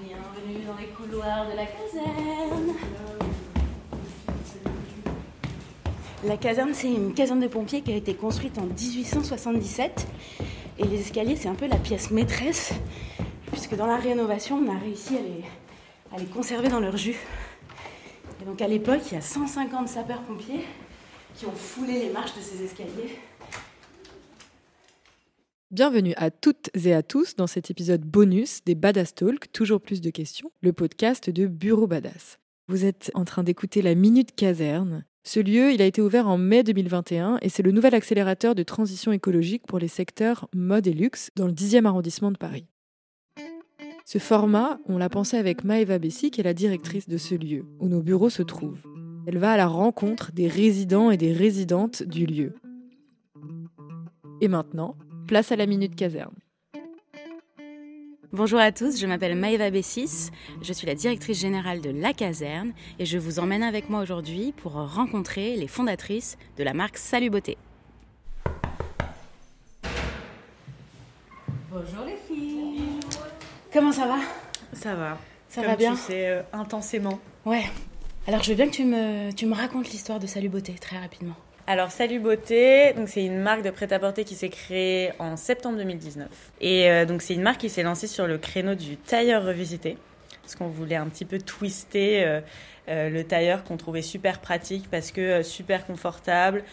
Bienvenue dans les couloirs de la caserne. La caserne, c'est une caserne de pompiers qui a été construite en 1877. Et les escaliers, c'est un peu la pièce maîtresse, puisque dans la rénovation, on a réussi à les, à les conserver dans leur jus. Et donc à l'époque, il y a 150 sapeurs-pompiers qui ont foulé les marches de ces escaliers. Bienvenue à toutes et à tous dans cet épisode bonus des Badass Talk, toujours plus de questions, le podcast de Bureau Badass. Vous êtes en train d'écouter la Minute Caserne. Ce lieu, il a été ouvert en mai 2021 et c'est le nouvel accélérateur de transition écologique pour les secteurs mode et luxe dans le 10e arrondissement de Paris. Ce format, on l'a pensé avec Maëva Bessy, qui est la directrice de ce lieu, où nos bureaux se trouvent. Elle va à la rencontre des résidents et des résidentes du lieu. Et maintenant, place à la Minute Caserne. Bonjour à tous, je m'appelle Maëva Bessis, je suis la directrice générale de La Caserne et je vous emmène avec moi aujourd'hui pour rencontrer les fondatrices de la marque Salut Beauté. Bonjour les filles Comment ça va? Ça va. Ça Comme va bien? Tu sais, euh, intensément. Ouais. Alors je veux bien que tu me, tu me racontes l'histoire de Salut Beauté très rapidement. Alors, Salut Beauté, donc c'est une marque de prêt-à-porter qui s'est créée en septembre 2019. Et euh, donc c'est une marque qui s'est lancée sur le créneau du tailleur revisité, parce qu'on voulait un petit peu twister euh, euh, le tailleur qu'on trouvait super pratique parce que super confortable,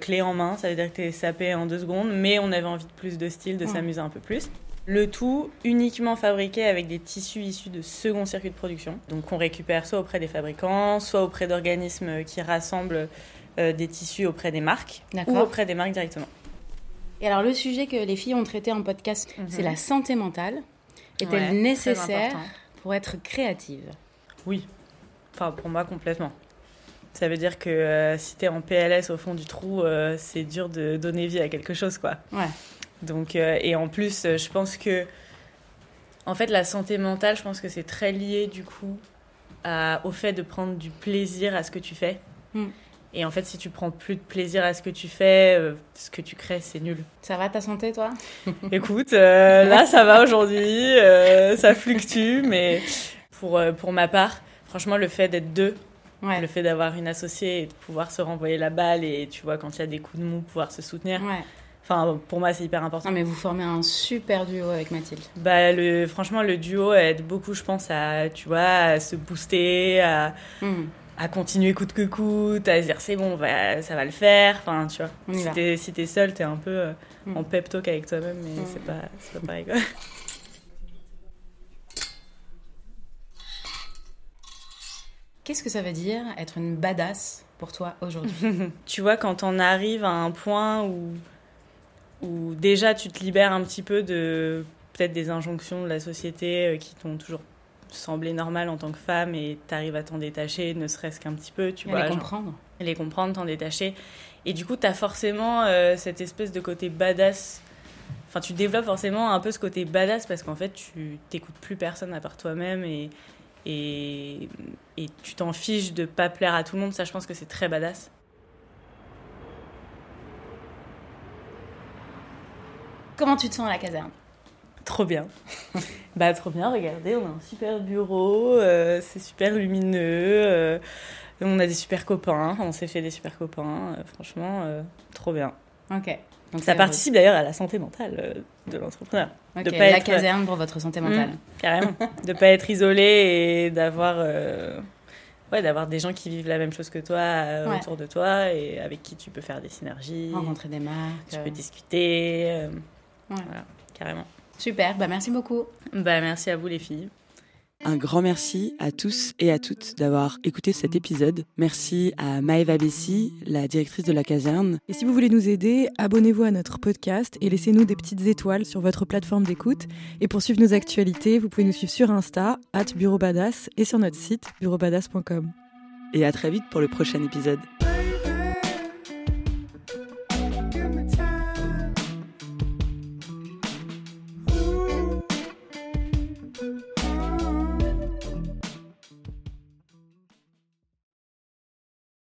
clé en main, ça veut dire que t'es sapé en deux secondes, mais on avait envie de plus de style, de Ouais. s'amuser un peu plus. Le tout uniquement fabriqué avec des tissus issus de second circuit de production. Donc on récupère soit auprès des fabricants, soit auprès d'organismes qui rassemblent des tissus auprès des marques ou auprès des marques directement. Et alors le sujet que les filles ont traité en podcast, Mhm. c'est la santé mentale. Est-elle Ouais, nécessaire pour être créative? Oui. Enfin, pour moi, complètement. Ça veut dire que euh, si t'es en PLS au fond du trou, euh, c'est dur de donner vie à quelque chose, quoi. Ouais. Donc, euh, et en plus, euh, je pense que, en fait, la santé mentale, je pense que c'est très lié, du coup, à- au fait de prendre du plaisir à ce que tu fais. Mm. Et en fait, si tu prends plus de plaisir à ce que tu fais, euh, ce que tu crées, c'est nul. Ça va ta santé toi? Écoute, euh, là, ça va aujourd'hui, euh, ça fluctue, mais pour, pour ma part, franchement, le fait d'être deux, Ouais. le fait d'avoir une associée et de pouvoir se renvoyer la balle et tu vois, quand il y a des coups de mou, pouvoir se soutenir, Ouais. enfin, pour moi, c'est hyper important. Non mais vous formez un super duo avec Mathilde. Bah, le, franchement, le duo aide beaucoup, je pense, à, tu vois, à se booster, à, Hmm. À continuer coûte que coûte, à se dire c'est bon, ça va le faire. Enfin, tu vois, si t'es, si t'es seul, t'es un peu euh, Mm. en pep talk avec toi-même, mais Mm. c'est pas, pas pareil, quoi. Qu'est-ce que ça veut dire être une badass pour toi aujourd'hui? Tu vois, quand on arrive à un point où, où déjà tu te libères un petit peu de peut-être des injonctions de la société euh, qui t'ont toujours semblé normales en tant que femme et t'arrives à t'en détacher, ne serait-ce qu'un petit peu, tu Et vois. les genre, comprendre les comprendre, t'en détacher. Et du coup, t'as forcément euh, cette espèce de côté badass. Enfin, tu développes forcément un peu ce côté badass parce qu'en fait, tu t'écoutes plus personne à part toi-même et, et, et tu t'en fiches de pas plaire à tout le monde. Ça, je pense que c'est très badass. Comment tu te sens à la caserne? Trop bien. bah, trop bien, regardez, on a un super bureau, euh, c'est super lumineux, euh, on a des super copains, on s'est fait des super copains, euh, franchement, trop bien. Ok. Donc Ça participe d'ailleurs à la santé mentale de l'entrepreneur, heureuse. de pas la être- caserne pour votre santé mentale. carrément. de pas être isolé et d'avoir euh, ouais, d'avoir des gens qui vivent la même chose que toi euh, Ouais. autour de toi et avec qui tu peux faire des synergies, Rencontrer des marques. tu euh, peux discuter, ouais. voilà, carrément. Super, bah merci beaucoup. Bah, merci à vous les filles. Un grand merci à tous et à toutes d'avoir écouté cet épisode. Merci à Maëva Bessy, la directrice de la caserne. Et si vous voulez nous aider, abonnez-vous à notre podcast et laissez-nous des petites étoiles sur votre plateforme d'écoute. Et pour suivre nos actualités, vous pouvez nous suivre sur Insta, at Bureau Badass, et sur notre site bureaubadass.com. Et à très vite pour le prochain épisode.